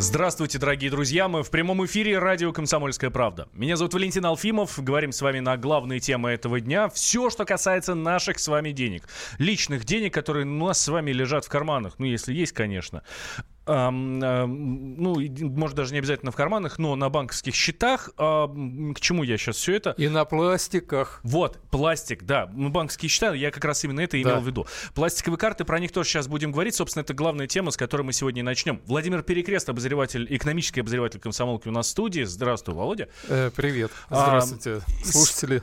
Здравствуйте, дорогие друзья. Мы в прямом эфире радио «Комсомольская правда». Меня зовут Валентин Алфимов. Говорим с вами на главные темы этого дня. Все, что касается наших с вами денег. Личных денег, которые у нас с вами лежат в карманах. Ну, если есть, конечно ну, может, даже не обязательно в карманах, но на банковских счетах. К чему я сейчас все это? И на пластиках. Вот, пластик, да. Ну, банковские счета, я как раз именно это имел да. в виду. Пластиковые карты, про них тоже сейчас будем говорить. Собственно, это главная тема, с которой мы сегодня и начнем. Владимир Перекрест, обозреватель, экономический обозреватель комсомолки у нас в студии. Здравствуй, Володя. Э, привет. Здравствуйте, а, слушатели.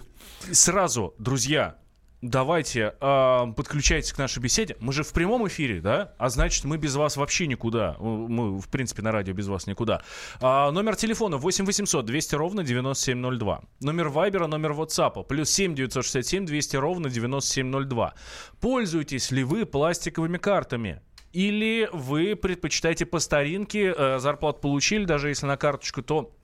Сразу, друзья, давайте э, подключайтесь к нашей беседе. Мы же в прямом эфире, да? А значит, мы без вас вообще никуда. Мы, в принципе, на радио без вас никуда. А, номер телефона 8 800 200 ровно 9702. Номер Вайбера, номер WhatsApp. Плюс 7 967 200 ровно 9702. Пользуетесь ли вы пластиковыми картами? Или вы предпочитаете по старинке, э, зарплату получили, даже если на карточку, то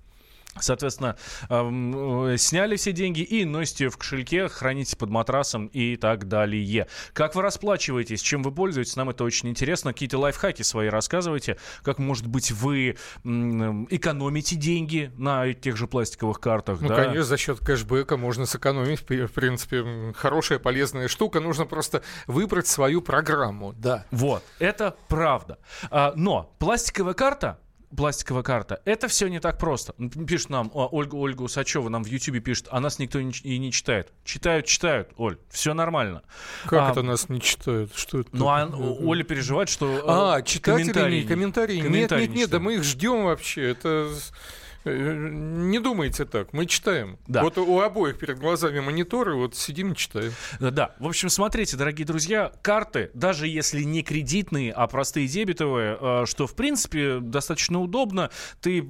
Соответственно, э, сняли все деньги и носите в кошельке, храните под матрасом и так далее. Как вы расплачиваетесь, чем вы пользуетесь, нам это очень интересно. Какие-то лайфхаки свои рассказывайте. Как, может быть, вы экономите деньги на тех же пластиковых картах? Ну, да? конечно, за счет кэшбэка можно сэкономить. В принципе, хорошая, полезная штука. Нужно просто выбрать свою программу. Да. Вот, это правда. А, но пластиковая карта пластиковая карта. Это все не так просто. Пишет нам, Ольга, Ольга Усачева нам в Ютьюбе пишет, а нас никто и не читает. Читают, читают, Оль, все нормально. Как а, это нас не читают? Что это? Ну, а Оля переживает, что А, читатели, комментарии, комментарии. Нет, нет, нет, да мы их ждем вообще. Это... Не думайте так, мы читаем. Да. Вот у обоих перед глазами мониторы, вот сидим и читаем. Да, в общем, смотрите, дорогие друзья, карты, даже если не кредитные, а простые дебетовые, э, что, в принципе, достаточно удобно. Ты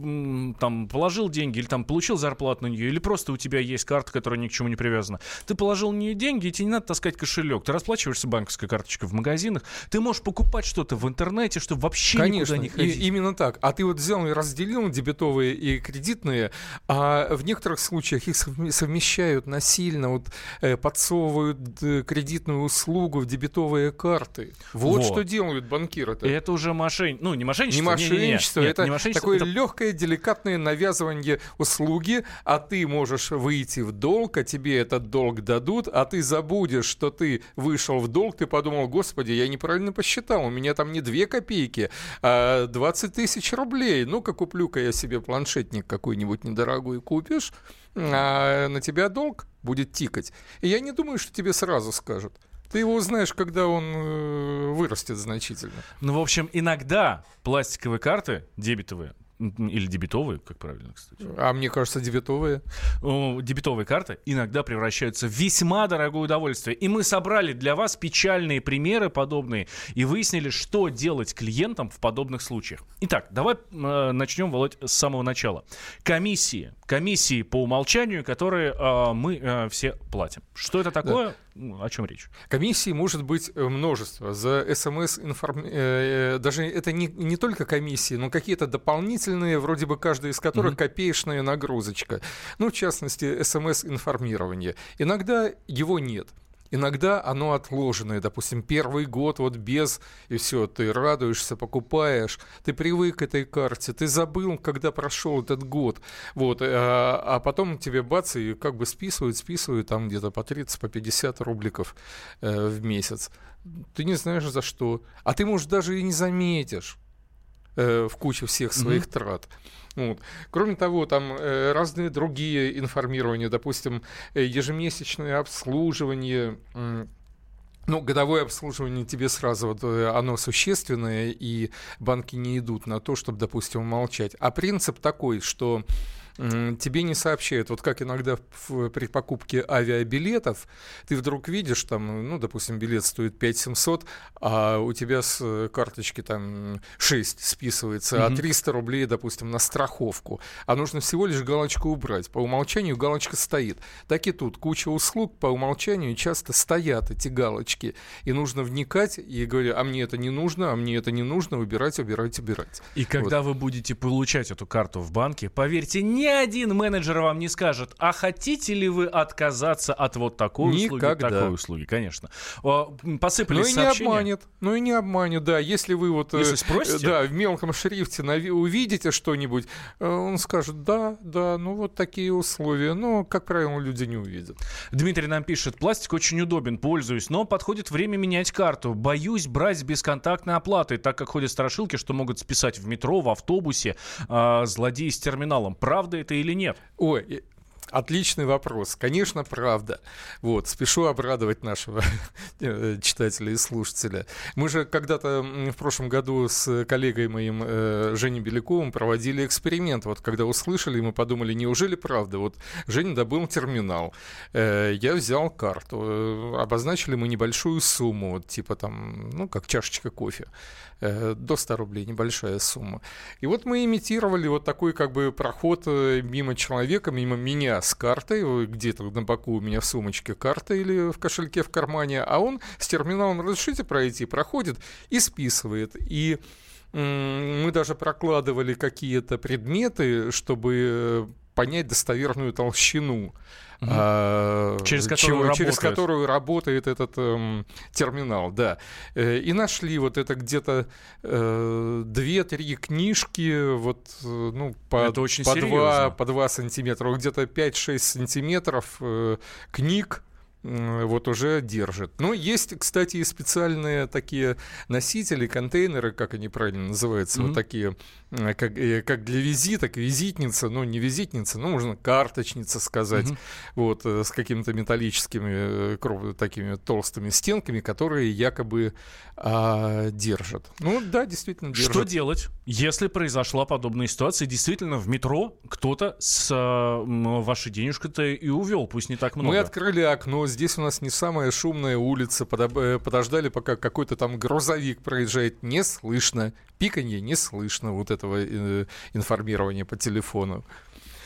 там положил деньги или там получил зарплату на нее, или просто у тебя есть карта, которая ни к чему не привязана. Ты положил на нее деньги, и тебе не надо таскать кошелек. Ты расплачиваешься банковской карточкой в магазинах, ты можешь покупать что-то в интернете, чтобы вообще Конечно, никуда не ходить. И, именно так. А ты вот взял и разделил дебетовые и кредитные, а в некоторых случаях их совмещают насильно, вот, э, подсовывают э, кредитную услугу в дебетовые карты. Вот, вот. что делают банкиры-то. Это уже мошенничество. Ну, не мошенничество. Не мошенничество, не, не, не. это не мошенничество, такое это... легкое, деликатное навязывание услуги, а ты можешь выйти в долг, а тебе этот долг дадут, а ты забудешь, что ты вышел в долг, ты подумал, господи, я неправильно посчитал, у меня там не 2 копейки, а 20 тысяч рублей. Ну-ка, куплю-ка я себе планшет памятник какой-нибудь недорогой купишь, а на тебя долг будет тикать. И я не думаю, что тебе сразу скажут. Ты его узнаешь, когда он э, вырастет значительно. Ну, в общем, иногда пластиковые карты дебетовые или дебетовые, как правильно, кстати. А мне кажется, дебетовые. Дебетовые карты иногда превращаются в весьма дорогое удовольствие. И мы собрали для вас печальные примеры подобные и выяснили, что делать клиентам в подобных случаях. Итак, давай э, начнем, Володь, с самого начала. Комиссии. Комиссии по умолчанию, которые э, мы э, все платим. Что это такое? Да. Ну, о чем речь? Комиссий может быть э, множество. За смс информ... Э, даже это не, не только комиссии, но какие-то дополнительные, вроде бы каждая из которых mm-hmm. копеечная нагрузочка. Ну, в частности, смс-информирование. Иногда его нет. Иногда оно отложенное, допустим, первый год вот без, и все, ты радуешься, покупаешь, ты привык к этой карте, ты забыл, когда прошел этот год, вот, а, а потом тебе бац, и как бы списывают, списывают там где-то по 30, по 50 рубликов э, в месяц. Ты не знаешь за что, а ты, может, даже и не заметишь э, в куче всех своих mm-hmm. трат. Вот. Кроме того, там э, разные другие информирования, допустим, э, ежемесячное обслуживание. Э, ну, годовое обслуживание тебе сразу, вот, э, оно существенное, и банки не идут на то, чтобы, допустим, молчать. А принцип такой, что тебе не сообщают. Вот как иногда в, при покупке авиабилетов ты вдруг видишь, там, ну, допустим, билет стоит 5700, а у тебя с карточки там 6 списывается, mm-hmm. а 300 рублей, допустим, на страховку. А нужно всего лишь галочку убрать. По умолчанию галочка стоит. Так и тут. Куча услуг по умолчанию часто стоят эти галочки. И нужно вникать и говорить, а мне это не нужно, а мне это не нужно, выбирать, убирать, убирать. И когда вот. вы будете получать эту карту в банке, поверьте, не ни один менеджер вам не скажет, а хотите ли вы отказаться от вот такой Никогда. услуги, такой услуги, конечно. Посыпались ну и сообщения. не обманет, ну и не обманет, да. Если вы вот... Если спросите? Да, в мелком шрифте увидите что-нибудь, он скажет, да, да, ну вот такие условия. Но, как правило, люди не увидят. Дмитрий нам пишет, пластик очень удобен, пользуюсь, но подходит время менять карту. Боюсь брать бесконтактной оплатой, так как ходят страшилки, что могут списать в метро, в автобусе, э, злодеи с терминалом. Правда это или нет? Ой, Отличный вопрос. Конечно, правда. Вот, спешу обрадовать нашего э, читателя и слушателя. Мы же когда-то в прошлом году с коллегой моим э, Женей Беляковым проводили эксперимент. Вот когда услышали, мы подумали, неужели правда? Вот Женя добыл терминал. Э, я взял карту. Обозначили мы небольшую сумму, вот типа там, ну, как чашечка кофе. До 100 рублей, небольшая сумма. И вот мы имитировали вот такой как бы проход мимо человека, мимо меня с картой, где-то на боку у меня в сумочке карта или в кошельке в кармане, а он с терминалом «разрешите пройти», проходит и списывает. И мы даже прокладывали какие-то предметы, чтобы э, понять достоверную толщину а, через, которую чего, через которую работает этот эм, терминал, да. Э, и нашли вот это где-то э, две-три книжки, вот, э, ну, по, это очень по, два, по 2 сантиметра, где-то 5-6 сантиметров э, книг, вот уже держит. Ну, есть, кстати, и специальные такие носители, контейнеры, как они правильно называются, mm-hmm. вот такие, как, э, как для визиток, визитница, ну, не визитница, ну, можно карточница сказать, mm-hmm. вот, э, с какими-то металлическими, э, такими толстыми стенками, которые якобы а, держат. Ну, да, действительно держат. Что делать, если произошла подобная ситуация, действительно в метро кто-то с а, вашей денежкой-то и увел, пусть не так много? Мы открыли окно, здесь у нас не самая шумная улица, э, подождали, пока какой-то там грузовик проезжает, не слышно, пиканье не слышно вот этого э, информирования по телефону.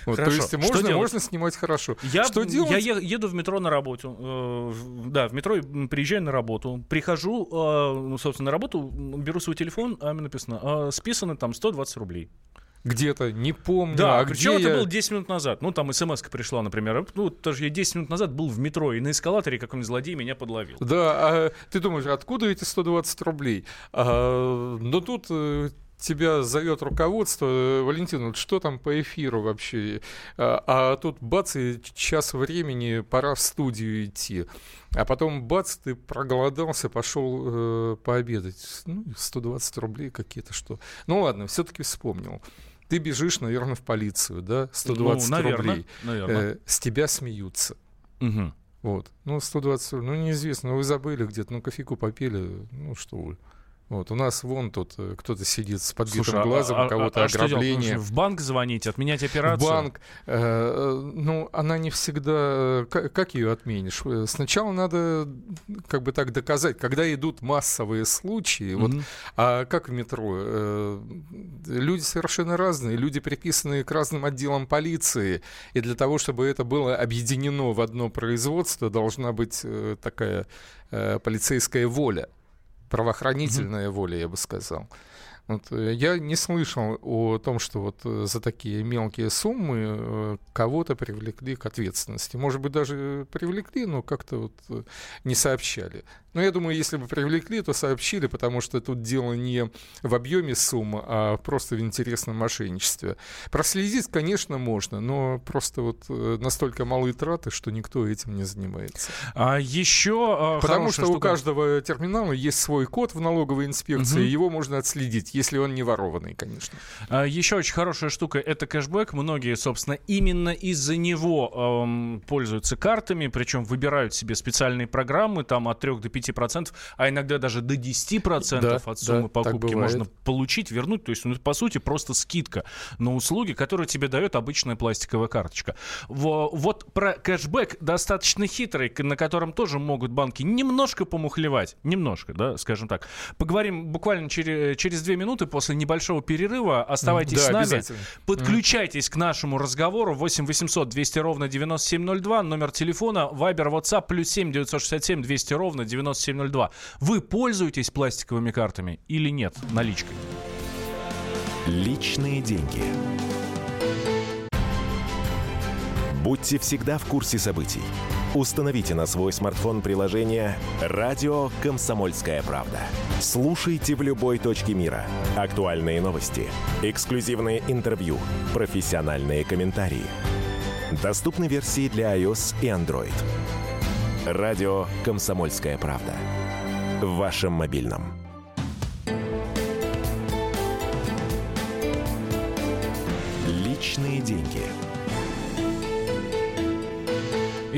Вот, то есть можно, что можно снимать хорошо. Я, что делать? Я еду в метро на работу. Э, да, в метро приезжаю на работу. Прихожу, э, собственно, на работу, беру свой телефон, а мне написано, э, списано там 120 рублей где-то, не помню. Да, а причем где это я... было 10 минут назад. Ну, там смс пришла, например. Ну, тоже я 10 минут назад был в метро, и на эскалаторе какой-нибудь злодей меня подловил. Да, а ты думаешь, откуда эти 120 рублей? А, но тут э, тебя зовет руководство, Валентин, вот что там по эфиру вообще? А, а тут бац, и час времени, пора в студию идти. А потом бац, ты проголодался, пошел э, пообедать. Ну, 120 рублей какие-то что. Ну ладно, все-таки вспомнил ты бежишь, наверное, в полицию, да, 120 ну, наверное, рублей. Наверное. Э, с тебя смеются. Угу. Вот. Ну, 120 рублей, ну, неизвестно, ну, вы забыли где-то, ну, кофейку попили, ну, что вы. Вот, у нас вон тут э, кто-то сидит с подбитым Слушай, а, глазом, а, у кого-то а, ограбление. А в банк звонить, отменять операцию? В банк. Э, э, ну, она не всегда... Как, как ее отменишь? Э, сначала надо как бы так доказать, когда идут массовые случаи, mm-hmm. вот, а как в метро? Э, люди совершенно разные, люди приписанные к разным отделам полиции, и для того, чтобы это было объединено в одно производство, должна быть э, такая э, полицейская воля правоохранительная mm-hmm. воля, я бы сказал. Вот, э, я не слышал о том, что вот э, за такие мелкие суммы э, кого-то привлекли к ответственности. Может быть, даже привлекли, но как-то вот не сообщали. Но я думаю, если бы привлекли, то сообщили, потому что тут дело не в объеме суммы, а просто в интересном мошенничестве. Проследить, конечно, можно, но просто вот настолько малые траты, что никто этим не занимается. А еще Потому что штука... у каждого терминала есть свой код в налоговой инспекции, угу. его можно отследить если он не ворованный, конечно. А, еще очень хорошая штука — это кэшбэк. Многие, собственно, именно из-за него эм, пользуются картами, причем выбирают себе специальные программы, там от 3 до 5 процентов, а иногда даже до 10 процентов да, от суммы да, покупки можно получить, вернуть. То есть, ну, по сути, просто скидка на услуги, которые тебе дает обычная пластиковая карточка. Вот про кэшбэк достаточно хитрый, на котором тоже могут банки немножко помухлевать. Немножко, да, скажем так. Поговорим буквально через, через две минуты минуты после небольшого перерыва. Оставайтесь да, с нами. Подключайтесь mm. к нашему разговору. 8 800 200 ровно 9702. Номер телефона Viber, WhatsApp плюс 7 967 200 ровно 9702. Вы пользуетесь пластиковыми картами или нет наличкой? Личные деньги. Будьте всегда в курсе событий. Установите на свой смартфон приложение «Радио Комсомольская правда». Слушайте в любой точке мира. Актуальные новости, эксклюзивные интервью, профессиональные комментарии. Доступны версии для iOS и Android. «Радио Комсомольская правда». В вашем мобильном. Личные деньги.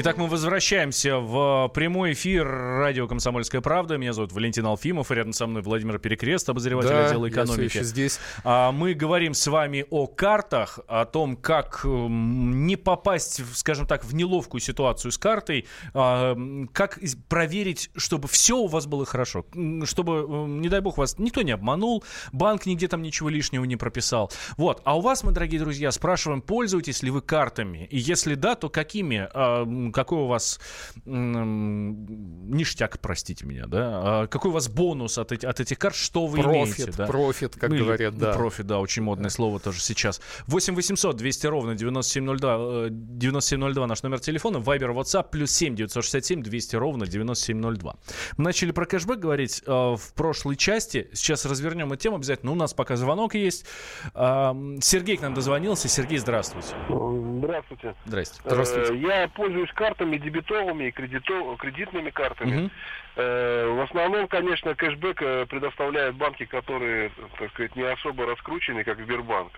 Итак, мы возвращаемся в прямой эфир радио «Комсомольская правда». Меня зовут Валентин Алфимов, и рядом со мной Владимир Перекрест, обозреватель Да, отдела я экономики. еще здесь. А, Мы говорим с вами о картах, о том, как не попасть, скажем так, в неловкую ситуацию с картой, а, как проверить, чтобы все у вас было хорошо, чтобы, не дай бог, вас никто не обманул, банк нигде там ничего лишнего не прописал. Вот. А у вас, мы, дорогие друзья, спрашиваем, пользуетесь ли вы картами? И если да, то какими? Какой у вас м, ништяк, простите меня, да? А Какой у вас бонус от, эти- от этих карт? Что вы имеете? Профит, да? профит, как Ну, или- говорят, да. Профит, да, очень модное слово тоже сейчас. 8 800 200 ровно 9702, э, 9702 наш номер телефона. Viber, WhatsApp, плюс 7 967 200 ровно 9702. Мы начали про кэшбэк говорить э, в прошлой части. Сейчас развернем эту тему обязательно. У нас пока звонок есть. А, Сергей к нам дозвонился. Сергей, здравствуйте. Здравствуйте. Здравствуйте. Э, Я пользуюсь картами дебетовыми и кредито- кредитными картами. Э, В основном, конечно, кэшбэк э, предоставляют банки, которые, так сказать, не особо раскручены, как Сбербанк.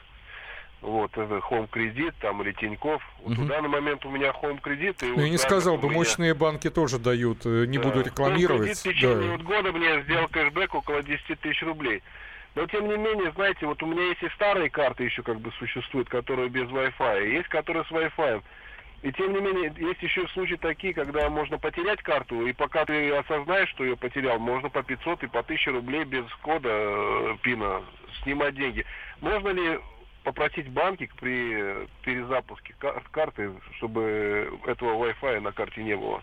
Вот, это Home кредит там или Тиньков. Вот Мгм. в данный момент у меня Home кредит. и Ну, вот я не сказал бы, меня- мощные банки тоже дают, э, не Да. буду Home рекламировать. кредит в течение Да. вот года мне сделал кэшбэк около 10 тысяч рублей. Но тем не менее, знаете, вот у меня есть и старые карты еще как бы существуют, которые без Wi-Fi, и есть которые с Wi-Fi. И тем не менее, есть еще случаи такие, когда можно потерять карту, и пока ты осознаешь, что ее потерял, можно по 500 и по 1000 рублей без кода э, пина снимать деньги. Можно ли попросить банки при э, перезапуске кар- карты, чтобы этого Wi-Fi на карте не было?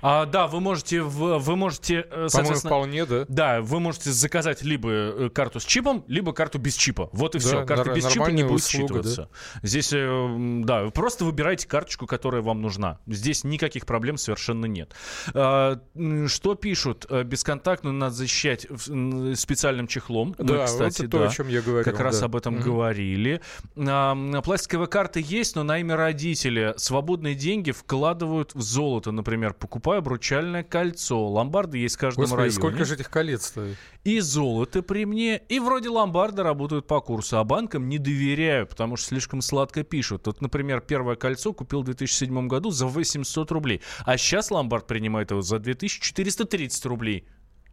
А, да, вы можете, в- вы можете, э, По-моему, соответственно... вполне, да. Да, вы можете заказать либо э, карту с чипом, либо карту без чипа. Вот и Да, все. Карта без чипа не будет услуга, считываться. Здесь, э, да, вы просто выбираете карточку, которая вам нужна. Здесь никаких проблем совершенно нет. А, Что пишут? Бесконтактную надо защищать специальным чехлом. Мы, Да, кстати, вот это то, да. о чем я говорил. Как раз да. об этом Мгм. говорили. А, пластиковые карты есть, но на имя родителя. Свободные деньги вкладывают в золото, например, покупая обручальное кольцо. Ломбарды есть в каждом Господи, районе. сколько же этих колец стоит? И золото при мне, и вроде ломбарды работают по курсу, а банкам не доверяю, потому что слишком сладко пишут. Вот, например, первое кольцо купил в 2007 году за 800 рублей, а сейчас ломбард принимает его за 2430 рублей.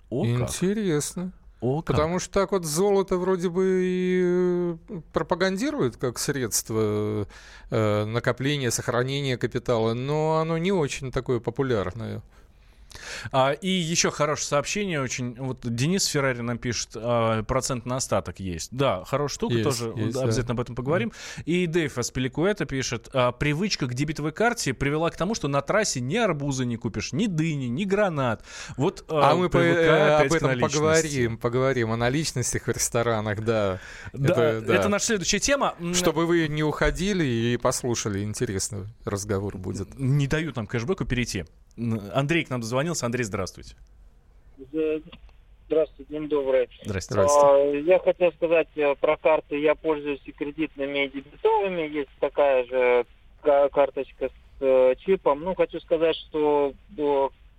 О как, Интересно. О как. Потому что так вот золото вроде бы и э, пропагандирует как средство э, накопления, сохранения капитала, но оно не очень такое популярное. А, и еще хорошее сообщение очень. Вот Денис Феррари нам пишет, а, процент на остаток есть. Да, хорошая штука, Есть, тоже есть, да, да. обязательно об этом поговорим. И Дэйв Аспеликуэта пишет, а, привычка к дебетовой карте привела к тому, что на трассе ни арбуза не купишь, ни дыни, ни гранат. Вот А мы по- э, об этом поговорим, поговорим о наличностях в ресторанах, да. Да, Это- да. это наша следующая тема. Чтобы вы не уходили и послушали, интересный разговор будет. Не дают нам кэшбэку перейти. Андрей к нам дозвонился. Андрей, здравствуйте. Здравствуйте, день добрый. Здравствуйте. А, Я хотел сказать э, про карты. Я пользуюсь и кредитными, и дебетовыми. Есть такая же ка- карточка с э, чипом. Ну, хочу сказать, что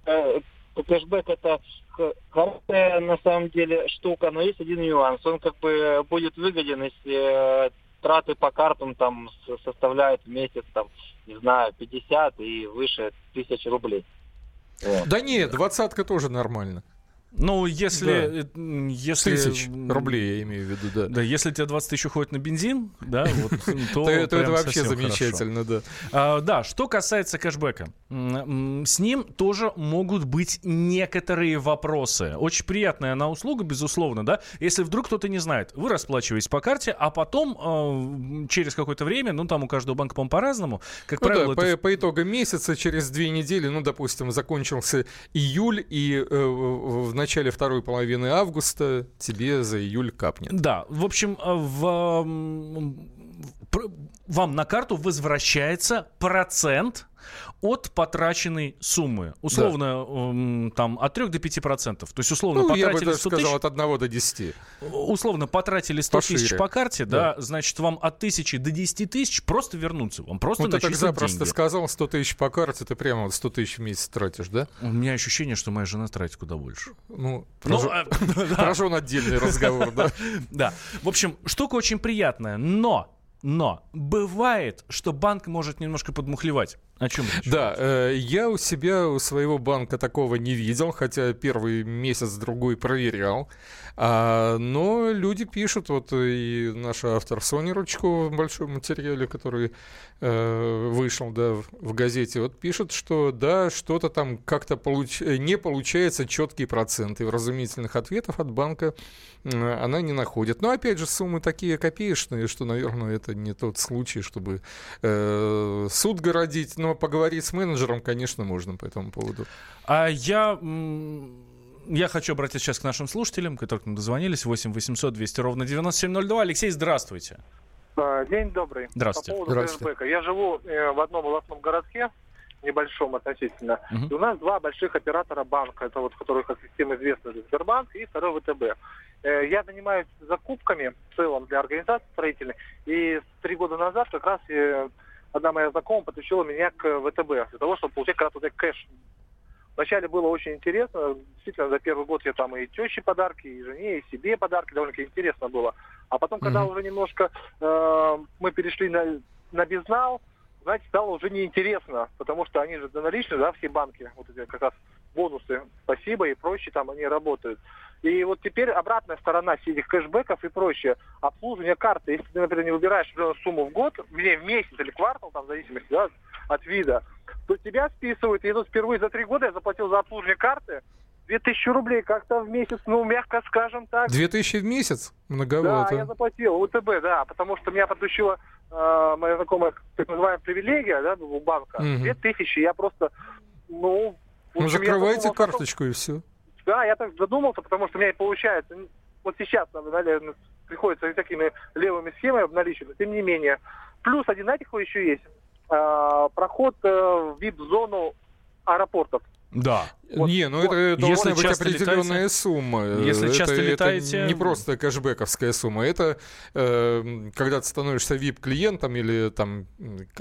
э, кэшбэк это х- хорошая на самом деле штука, но есть один нюанс. Он как бы будет выгоден, если траты по картам там составляют в месяц там, не знаю, 50 и выше тысяч рублей. Вот. Да нет, двадцатка тоже нормально. Ну, если... Да. э, если Тысяч рублей, я имею в виду, да. Да, если у тебя 20 тысяч уходит на бензин, да, вот, то, То, это вообще замечательно, да. А, да, что касается кэшбэка, с ним тоже могут быть некоторые вопросы. Очень приятная она услуга, безусловно, да. Если вдруг кто-то не знает, вы расплачиваетесь по карте, а потом э, через какое-то время, ну там у каждого банка, по-моему, по-разному, как Ну правило, по, по итогам месяца, через две недели, ну, допустим, закончился июль, и э, в начале второй половины августа тебе за июль капнет. Да, в общем, э, в, вам на карту возвращается процент от потраченной суммы. Условно, да. там от 3 до 5 процентов. То есть, условно, ну, потратили я бы даже 100 сказал, тысяч... от 1 до 10. Условно, потратили 100 Пошире. тысяч по карте, да. Да. значит, вам от тысячи до 10 тысяч просто вернутся. Вам просто так начислят запросто деньги. сказал, 100 тысяч по карте, ты прямо вот 100 тысяч в месяц тратишь, да? У меня ощущение, что моя жена тратит куда больше. Ну, Ну, а, про жен отдельный разговор, да? Да. В общем, штука очень приятная, но, но бывает, что банк может немножко подмухлевать. О чем? Да, э, я у себя, у своего банка такого не видел, хотя первый месяц-другой проверял. А, но люди пишут, вот и наш автор Соня Ручкова в большом материале, который э, вышел да, в, в газете, вот пишет, что да, что-то там как-то получ... не получается четкий процент, и вразумительных ответов от банка э, она не находит. Но опять же, суммы такие копеечные, что, наверное, это не тот случай, чтобы э, суд городить. Но поговорить с менеджером, конечно, можно по этому поводу. А я, я хочу обратиться сейчас к нашим слушателям, которые к нам дозвонились. 8 800 200 ровно 9702. Алексей, здравствуйте. А, День добрый. Здравствуйте. По поводу Здравствуйте. Я живу э, в одном областном городке, небольшом относительно. Мгм. И у нас два больших оператора банка. Это вот, которые, как всем известно, это Сбербанк и второй ВТБ. Э, Я занимаюсь закупками в целом для организаций строительных. И три года назад как раз э, одна моя знакомая подключила меня к ВТБ для того, чтобы получать как раз вот этот кэш. Вначале было очень интересно. Действительно, за первый год я там и теще подарки, и жене, и себе подарки. Довольно-таки интересно было. А потом, когда Мгм. уже немножко э, мы перешли на, на безнал, знаете, стало уже неинтересно, потому что они же наличные, да, все банки, вот эти как раз бонусы, спасибо и прочее, там они работают. И вот теперь обратная сторона всех этих кэшбэков и прочее, обслуживание карты. Если ты, например, не выбираешь определенную сумму в год, в месяц или квартал, там, в зависимости да, от вида, то тебя списывают. И тут впервые за три года я заплатил за обслуживание карты 2000 рублей как-то в месяц, ну, мягко скажем так. 2000 в месяц? Да, Многовато. я заплатил, УТБ, да, потому что меня подключила э, моя знакомая, так называемая привилегия, да, у банка. Две тысячи, я просто, ну... Ну, общем, я закрывайте задумался карточку и все. Да, я так задумался, потому что у меня и получается, н- вот сейчас, наверное, приходится такими левыми схемами обналичить, но тем не менее. Плюс один, знаете, какой еще есть? А, проход э, в вип-зону аэропортов. Да. Вот, не, ну вот. это должна Если быть часто определенная сумма. Если это, часто это летаете- не просто кэшбэковская сумма. Это э, когда ты становишься VIP-клиентом или там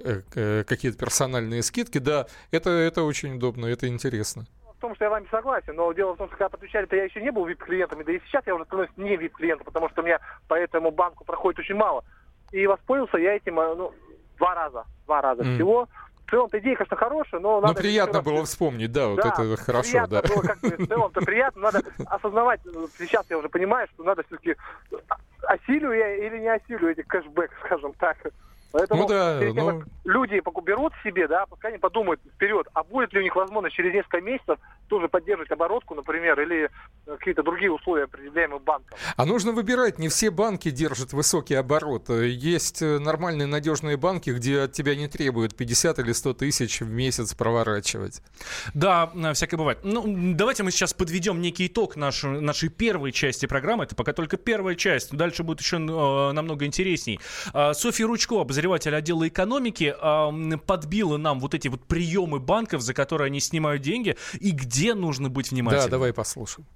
э, к- какие-то персональные скидки, да, это, это очень удобно, это интересно. В том, что я с вами согласен, но дело в том, что когда подключали-то я еще не был вип-клиентом, да и сейчас я уже становлюсь не вип-клиентом, потому что у меня по этому банку проходит очень мало. И воспользовался я этим, э, ну, два раза, два раза Мгм. всего. В целом-то идея, конечно, хорошая, но Но надо... приятно еще раз- было вспомнить, да, вот Да, это хорошо, приятно да. было, как в целом-то приятно, надо осознавать, ну, сейчас я уже понимаю, что надо все-таки осилю я или не осилю этих кэшбэк, скажем так. Поэтому Ну да, перед тем, ну- люди берут себе, да, пускай они подумают вперед, а будет ли у них возможность через несколько месяцев тоже поддерживать оборотку, например, или э, какие-то другие условия, определяемые банком. А нужно выбирать, не все банки держат высокий оборот. Есть э, нормальные надежные банки, где от тебя не требуют 50 или 100 тысяч в месяц проворачивать. Да, э, всякое бывает. Ну, давайте мы сейчас подведем некий итог нашей, нашей первой части программы. Это пока только первая часть. Дальше будет еще э, намного интересней. А, Софья Ручко, обозреватель отдела экономики, подбила нам вот эти вот приемы банков, за которые они снимают деньги, и где нужно быть внимательным. Да, давай послушаем.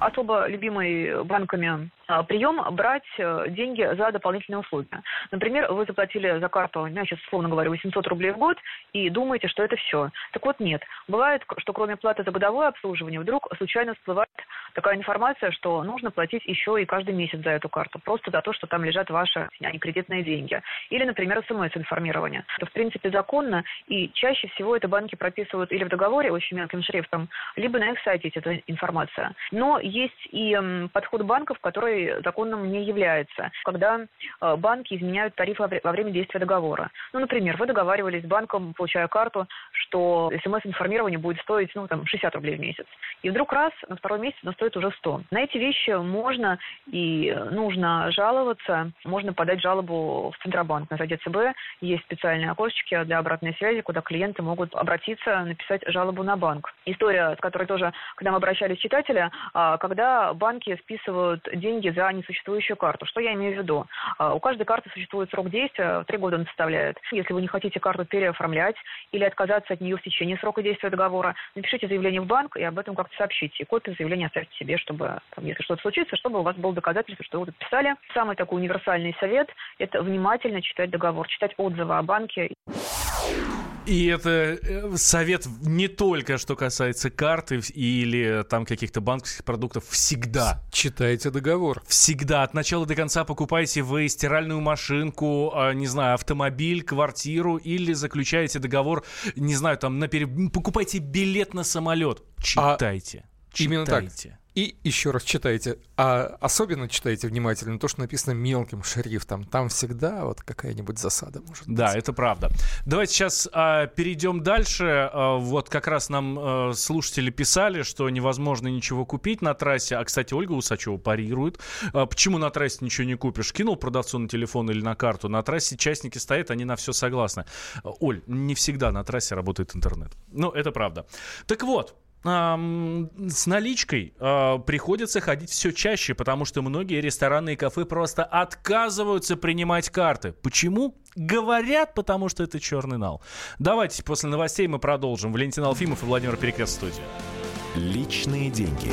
особо любимый банками прием брать э, деньги за дополнительные услуги. Например, вы заплатили за карту, я сейчас условно говорю, 800 рублей в год и думаете, что это все. Так вот нет. Бывает, что кроме платы за годовое обслуживание, вдруг случайно всплывает такая информация, что нужно платить еще и каждый месяц за эту карту, просто за то, что там лежат ваши а не кредитные деньги. Или, например, смс-информирование. Это, в принципе, законно, и чаще всего это банки прописывают или в договоре очень мелким шрифтом, либо на их сайте эта информация. Но есть и подход банков, которые законным не является, когда э, банки изменяют тарифы во время действия договора. Ну, например, вы договаривались с банком, получая карту, что смс-информирование будет стоить, ну, там, 60 рублей в месяц. И вдруг раз, на второй месяц оно стоит уже 100. На эти вещи можно и нужно жаловаться. Можно подать жалобу в Центробанк на сайте ЦБ. Есть специальные окошечки для обратной связи, куда клиенты могут обратиться, написать жалобу на банк. История, с которой тоже к нам обращались читатели, а, когда банки списывают деньги за несуществующую карту. Что я имею в виду? А, у каждой карты существует срок действия, три года он составляет. Если вы не хотите карту переоформлять или отказаться от нее в течение срока действия договора, напишите заявление в банк и об этом как-то сообщите. И копию заявления оставьте себе, чтобы, там, если что-то случится, чтобы у вас было доказательство, что вы подписали. Самый такой универсальный совет – это внимательно читать договор, читать отзывы о банке. И это э, совет не только, что касается карты или там каких-то банковских продуктов. Всегда. Читайте договор. Всегда. От начала до конца покупайте вы стиральную машинку, а, не знаю, автомобиль, квартиру или заключаете договор, не знаю, там, на пере... покупайте билет на самолет. Читайте. А Читайте. Именно так. И еще раз читайте. А особенно читайте внимательно то, что написано мелким шрифтом. Там всегда вот какая-нибудь засада может быть. Да, это правда. Давайте сейчас а, перейдем дальше. А, вот как раз нам а, слушатели писали, что невозможно ничего купить на трассе. А, кстати, Ольга Усачева парирует. А, почему на трассе ничего не купишь? Кинул продавцу на телефон или на карту. На трассе частники стоят, они на все согласны. Оль, не всегда на трассе работает интернет. Ну, это правда. Так вот, с наличкой э, приходится ходить все чаще, потому что многие рестораны и кафе просто отказываются принимать карты. Почему? Говорят, потому что это черный нал. Давайте после новостей мы продолжим. Валентин Алфимов и Владимир Перекрест в студии. Личные деньги.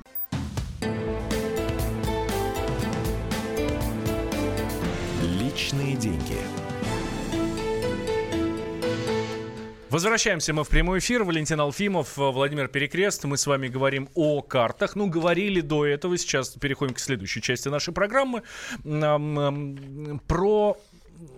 Личные деньги. Возвращаемся мы в прямой эфир. Валентин Алфимов, Владимир Перекрест. Мы с вами говорим о картах. Ну, говорили до этого. Сейчас переходим к следующей части нашей программы. Про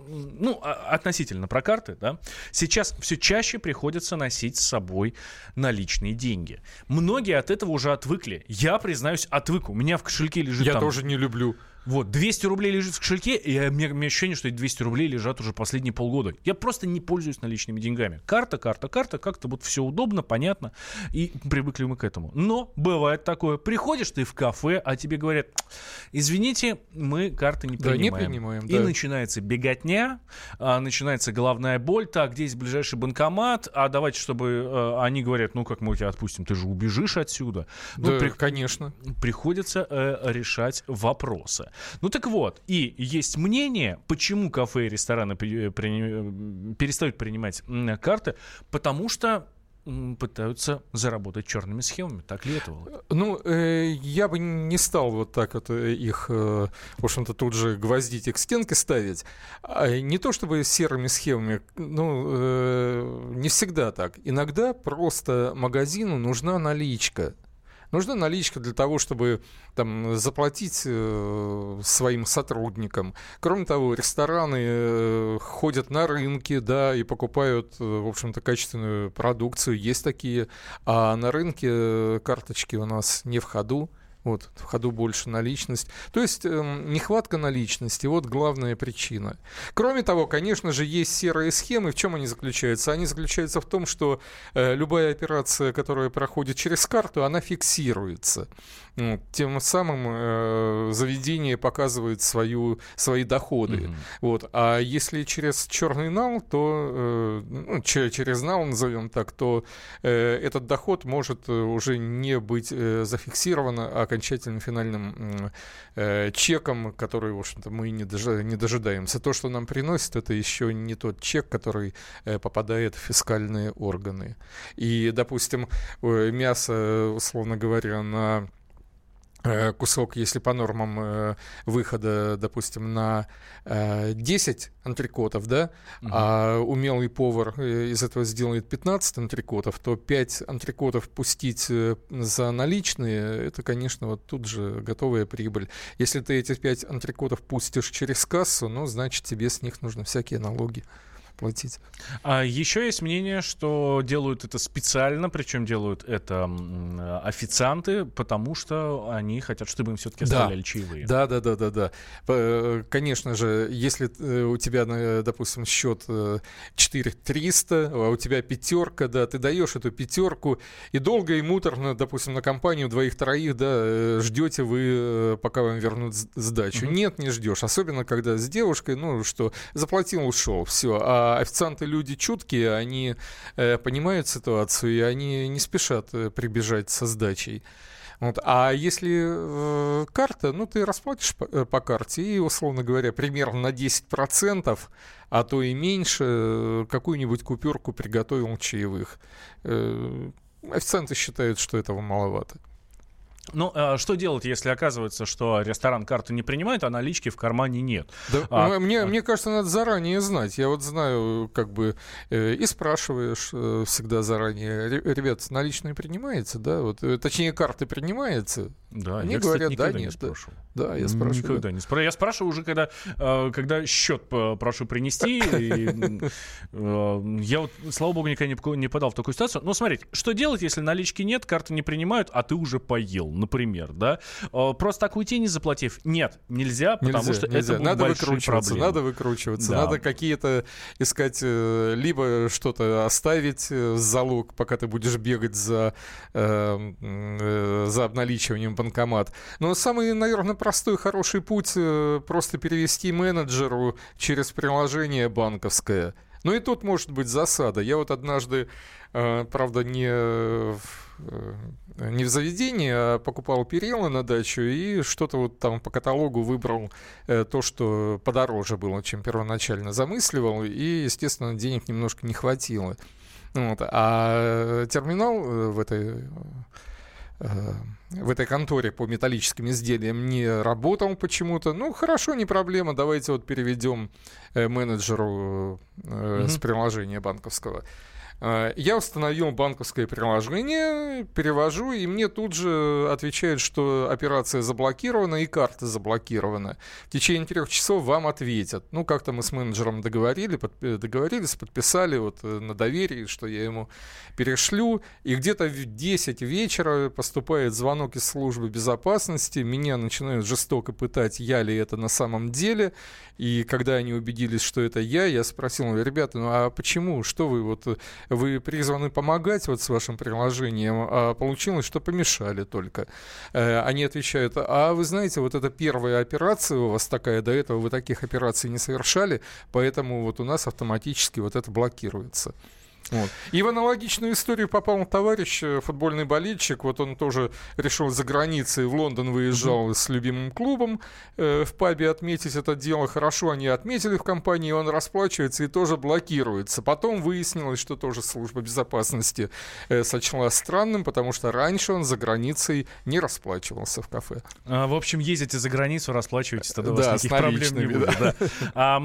ну, а, относительно про карты, да, сейчас все чаще приходится носить с собой наличные деньги. Многие от этого уже отвыкли. Я, признаюсь, отвык. У меня в кошельке лежит Я там... тоже не люблю. Вот, 200 рублей лежит в кошельке, и я, у меня ощущение, что эти 200 рублей лежат уже последние полгода. Я просто не пользуюсь наличными деньгами. Карта, карта, карта, как-то вот все удобно, понятно, и привыкли мы к этому. Но бывает такое, приходишь ты в кафе, а тебе говорят, извините, мы карты не принимаем. Да, не принимаем, И да. начинается беготня, а, начинается головная боль, так, где есть ближайший банкомат, а давайте, чтобы а, они говорят, ну как мы тебя отпустим, ты же убежишь отсюда. Да, ну, при... конечно. Приходится э, решать вопросы. Ну так вот, и есть мнение, почему кафе и рестораны при, при, перестают принимать карты, потому что пытаются заработать черными схемами. Так ли это, Володь? Ну, э, я бы не стал вот так вот э, их, э, в общем-то, тут же гвоздить и к стенке ставить. А не то чтобы серыми схемами, ну, э, не всегда так. Иногда просто магазину нужна наличка. Нужна наличка для того, чтобы там, заплатить э, своим сотрудникам. Кроме того, рестораны э, ходят на рынки, да, и покупают, э, в общем-то, качественную продукцию. Есть такие. А на рынке э, карточки у нас не в ходу. Вот, в ходу больше наличность. То есть э, нехватка наличности, вот главная причина. Кроме того, конечно же, есть серые схемы. В чем они заключаются? Они заключаются в том, что э, любая операция, которая проходит через карту, она фиксируется. Тем самым э, заведение показывает свою, свои доходы. Mm-hmm. Вот. А если через черный нал, то э, ну, через нал, назовем так, то э, этот доход может э, уже не быть э, зафиксирован окончательным финальным э, чеком, который, в общем-то, мы не, дожи, не дожидаемся. То, что нам приносит, это еще не тот чек, который э, попадает в фискальные органы. И, допустим, э, мясо, условно говоря, на кусок, если по нормам э, выхода, допустим, на 10 э, антрикотов, да, угу. а умелый повар из этого сделает 15 антрикотов, то 5 антрикотов пустить за наличные, это, конечно, вот тут же готовая прибыль. Если ты эти 5 антрикотов пустишь через кассу, ну, значит, тебе с них нужны всякие налоги платить. А еще есть мнение, что делают это специально, причем делают это официанты, потому что они хотят, чтобы им все-таки оставляли да. чаевые. Да, да, да, да, да. Э, конечно же, если э, у тебя, допустим, счет 4300, э, а у тебя пятерка, да, ты даешь эту пятерку, и долго и муторно, допустим, на компанию двоих-троих, да, ждете вы, пока вам вернут сдачу. Угу. Нет, не ждешь. Особенно, когда с девушкой, ну, что заплатил, ушел, все. А официанты люди чуткие, они э, понимают ситуацию, и они не спешат э, прибежать со сдачей. Вот. А если э, карта, ну, ты расплатишь по, э, по карте и, условно говоря, примерно на 10%, а то и меньше, какую-нибудь купюрку приготовил чаевых. Э, официанты считают, что этого маловато. Ну, а что делать, если оказывается, что ресторан карту не принимает, а налички в кармане нет? Да, а, мне, а... мне кажется, надо заранее знать. Я вот знаю, как бы, э, и спрашиваешь э, всегда заранее, ребят, наличные принимается, да? Вот, э, точнее, карты принимается. Да, Они я, говорят, кстати, да, нет. Не спрашивал. Да, я спрашиваю. Никогда не спрашиваю. Я спрашиваю уже, когда, э, когда счет прошу принести. Э, я вот, слава богу, никогда не подал в такую ситуацию. Но смотрите, что делать, если налички нет, карты не принимают, а ты уже поел, например, да? Э, просто так уйти, не заплатив? Нет, нельзя, потому нельзя, что нельзя. это надо выкручиваться, проблемы. Надо выкручиваться, да. надо какие-то искать, либо что-то оставить залог, пока ты будешь бегать за, за обналичиванием банкомат. Но самый, наверное, простой, хороший путь э, просто перевести менеджеру через приложение банковское. Ну и тут может быть засада. Я вот однажды, э, правда, не э, не в заведении, а покупал перила на дачу и что-то вот там по каталогу выбрал то, что подороже было, чем первоначально замысливал, и, естественно, денег немножко не хватило. Вот. А терминал в этой в этой конторе по металлическим изделиям не работал почему-то. Ну, хорошо, не проблема, давайте вот переведем э, менеджеру mm-hmm. с приложения банковского. А, я установил банковское приложение, перевожу, и мне тут же отвечают, что операция заблокирована и карта заблокирована. В течение трех часов вам ответят. Ну, как-то мы с менеджером договорили, под, договорились, подписали вот э, на доверии, что я ему перешлю. И где-то в 10 вечера поступает звонок из службы безопасности. Меня начинают жестоко пытать, я ли это на самом деле. И когда они убедились, что это я, я спросил, ребята, ну а почему? Что вы вот вы призваны помогать вот с вашим приложением, а получилось, что помешали только. Э, они отвечают, а вы знаете, вот это первая операция у вас такая, до этого вы таких операций не совершали, поэтому вот у нас автоматически вот это блокируется. Вот. И в аналогичную историю попал товарищ, э, футбольный болельщик. Вот он тоже решил за границей в Лондон выезжал mm-hmm. с любимым клубом э, в пабе отметить это дело. Хорошо они отметили в компании, он расплачивается и тоже блокируется. Потом выяснилось, что тоже служба безопасности э, сочла странным, потому что раньше он за границей не расплачивался в кафе. А, в общем, ездите за границу, расплачивайтесь, тогда у вас да, никаких проблем не будет. Да. Да. А,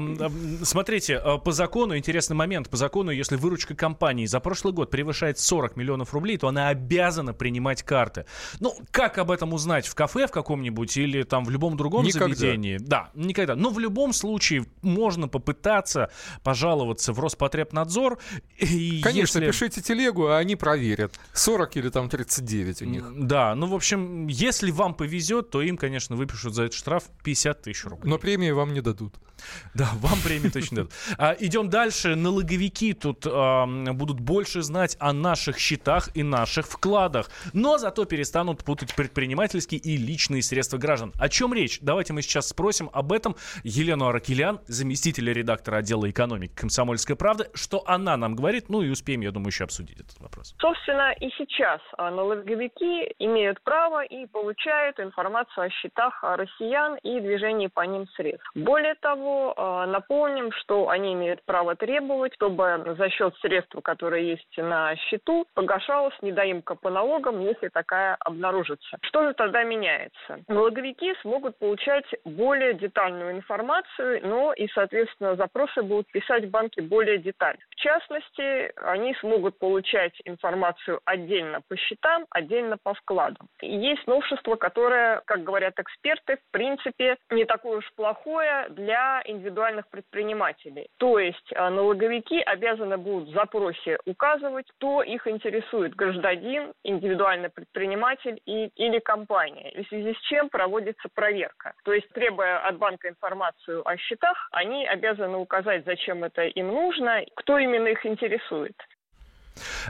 смотрите, э, по закону, интересный момент, по закону, если выручка компании компании за прошлый год превышает 40 миллионов рублей, то она обязана принимать карты. Ну, как об этом узнать? В кафе в каком-нибудь или там в любом другом никогда. заведении? Да, никогда. Но в любом случае можно попытаться пожаловаться в Роспотребнадзор. И Конечно, если... пишите телегу, а они проверят. 40 или там 39 у них. Да, ну, в общем, если вам повезет, то им, конечно, выпишут за этот штраф 50 тысяч рублей. Но премии вам не дадут. Да, вам премии точно дадут. А, идем дальше. Налоговики тут а, будут больше знать о наших счетах и наших вкладах, но зато перестанут путать предпринимательские и личные средства граждан. О чем речь? Давайте мы сейчас спросим об этом Елену Аракелян, заместителя редактора отдела экономики «Комсомольской правды», что она нам говорит, ну и успеем, я думаю, еще обсудить этот вопрос. Собственно, и сейчас а, налоговики имеют право и получают информацию о счетах россиян и движении по ним средств. Более того, э, напомним, что они имеют право требовать, чтобы за счет средств, которые есть на счету, погашалась недоимка по налогам, если такая обнаружится. Что же тогда меняется? Налоговики смогут получать более детальную информацию, но и, соответственно, запросы будут писать в банке более детально. В частности, они смогут получать информацию отдельно по счетам, отдельно по вкладам. И есть новшество, которое, как говорят эксперты, в принципе, не такое уж плохое для индивидуальных предпринимателей. То есть э, налоговики обязаны будут в запросе указывать, кто их интересует, гражданин, индивидуальный предприниматель и, или компания, в связи с чем проводится проверка. То есть, требуя от банка информацию о счетах, они обязаны указать, зачем это им нужно, кто именно их интересует.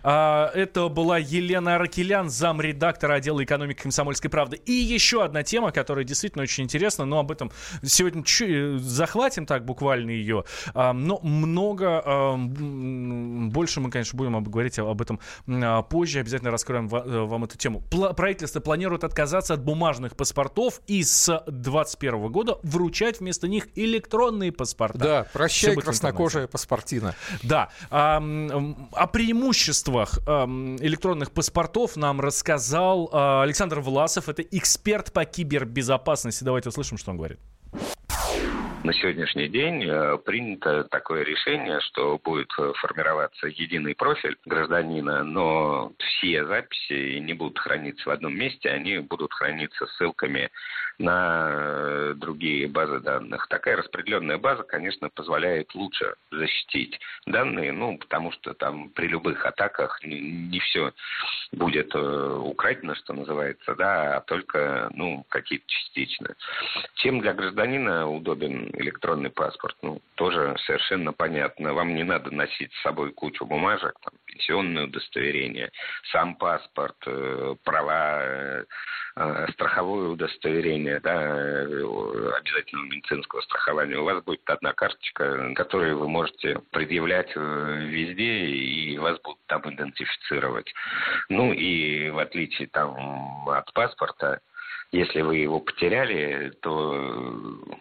А, это была Елена Аракелян, замредактора отдела экономики комсомольской правды. И еще одна тема, которая действительно очень интересна, но об этом сегодня чуть э, захватим так буквально ее. А, но много, а, больше мы, конечно, будем говорить об этом позже. Обязательно раскроем э, вам эту тему. Правительство планирует отказаться от бумажных паспортов и с 2021 года вручать вместо них электронные паспорта. Да, прощай, краснокожая паспортина. Да. А, преимуществах преимуществах э, электронных паспортов нам рассказал э, Александр Власов. Это эксперт по кибербезопасности. Давайте услышим, что он говорит. На сегодняшний день э, принято такое решение, что будет э, формироваться единый профиль гражданина, но все записи не будут храниться в одном месте, они будут храниться ссылками на э, другие базы данных. Такая распределенная база, конечно, позволяет лучше защитить данные, ну, потому что там при любых атаках не, все будет э, украдено, что называется, да, а только, ну, какие-то частично. Чем для гражданина удобен электронный паспорт? Ну, тоже совершенно понятно. Вам не надо носить с собой кучу бумажек, там, пенсионное удостоверение, сам паспорт, э, права, страховое удостоверение, да, обязательного медицинского страхования, у вас будет одна карточка, которую вы можете предъявлять э, везде, и вас будут там идентифицировать. Ну и в отличие там от паспорта, если вы его потеряли, то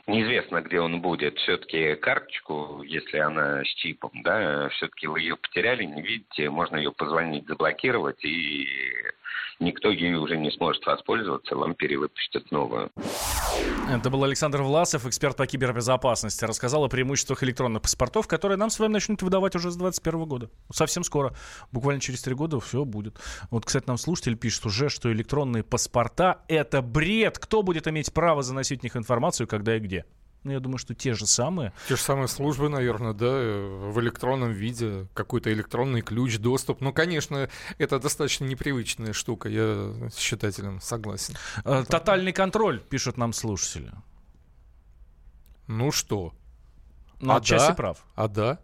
неизвестно, где он будет. Все-таки карточку, если она с чипом, да, все-таки вы ее потеряли, не видите, можно ее позвонить, заблокировать, и никто ею уже не сможет воспользоваться, вам перевыпустят новую. Это был Александр Власов, эксперт по кибербезопасности. Рассказал о преимуществах электронных паспортов, которые нам с вами начнут выдавать уже с 2021 года. Совсем скоро. Буквально через три года все будет. Вот, кстати, нам слушатель пишет уже, что электронные паспорта — это бред. Кто будет иметь право заносить в них информацию, когда и где? Ну, я думаю, что те же самые. Те же самые службы, наверное, да, в электронном виде, какой-то электронный ключ, доступ. Ну, конечно, это достаточно непривычная штука, я с читателем согласен. А, тотальный контроль, пишут нам слушатели. Ну что? Ну, а отчасти да? прав. А да?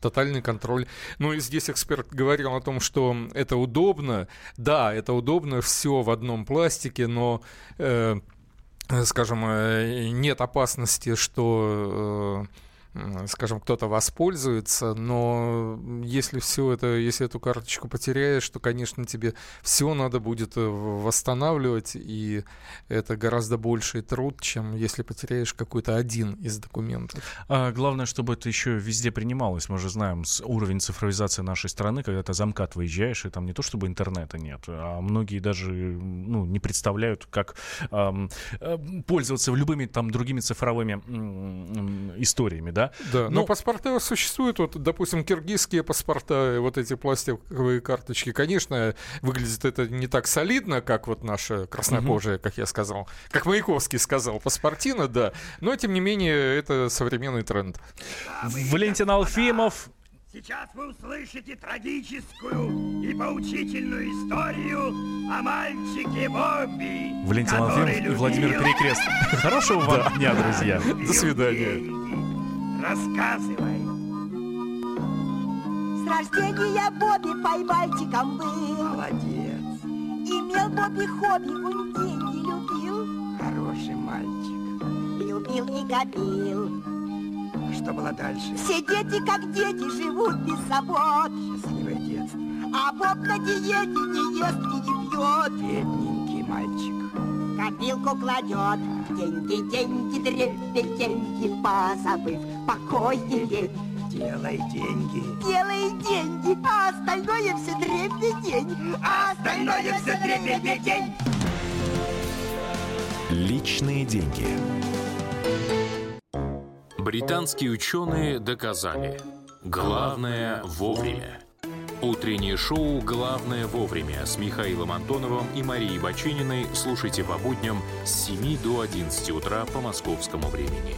Тотальный контроль. Ну и здесь эксперт говорил о том, что это удобно. Да, это удобно, все в одном пластике, но э, Э, скажем, э, нет опасности, что э, скажем, кто-то воспользуется, но если все это, если эту карточку потеряешь, то, конечно, тебе все надо будет э, восстанавливать, и это гораздо больший труд, чем если потеряешь какой-то один из документов. А главное, чтобы это еще везде принималось. Мы же знаем уровень цифровизации нашей страны, когда ты замкат выезжаешь, и там не то чтобы интернета нет, а многие даже ну, не представляют, как эм, пользоваться любыми там другими цифровыми эм, историями, да? Да, но, но ну, паспорта существуют, вот, допустим, киргизские паспорта, вот эти пластиковые карточки, конечно, выглядит это не так солидно, как вот наша краснокожая, угу. как я сказал, как Маяковский сказал, паспортина, да, но, тем не менее, это современный тренд. Валентин Алфимов, Сейчас вы услышите трагическую и поучительную историю о мальчике Бобби. Валентин Алфимов и Владимир Перекрест. Хорошего вам дня, друзья. До свидания. Рассказывай. С рождения Бобби поймальчиком был. Молодец. Имел Бобби хобби, он деньги любил. Хороший мальчик. Любил и копил. А что было дальше? Все дети, как дети, живут без забот. Счастливое детство. А Боб на диете не ест и не пьет. Бедненький мальчик. Копилку кладет. Деньги, деньги, дребеденьги, позабыв покой и лень. Делай деньги. Делай деньги, а остальное все дребедень, а остальное все дребедень. Личные деньги. Британские ученые доказали. Главное вовремя. Утреннее шоу «Главное вовремя» с Михаилом Антоновым и Марией Бачининой слушайте по будням с 7 до 11 утра по московскому времени.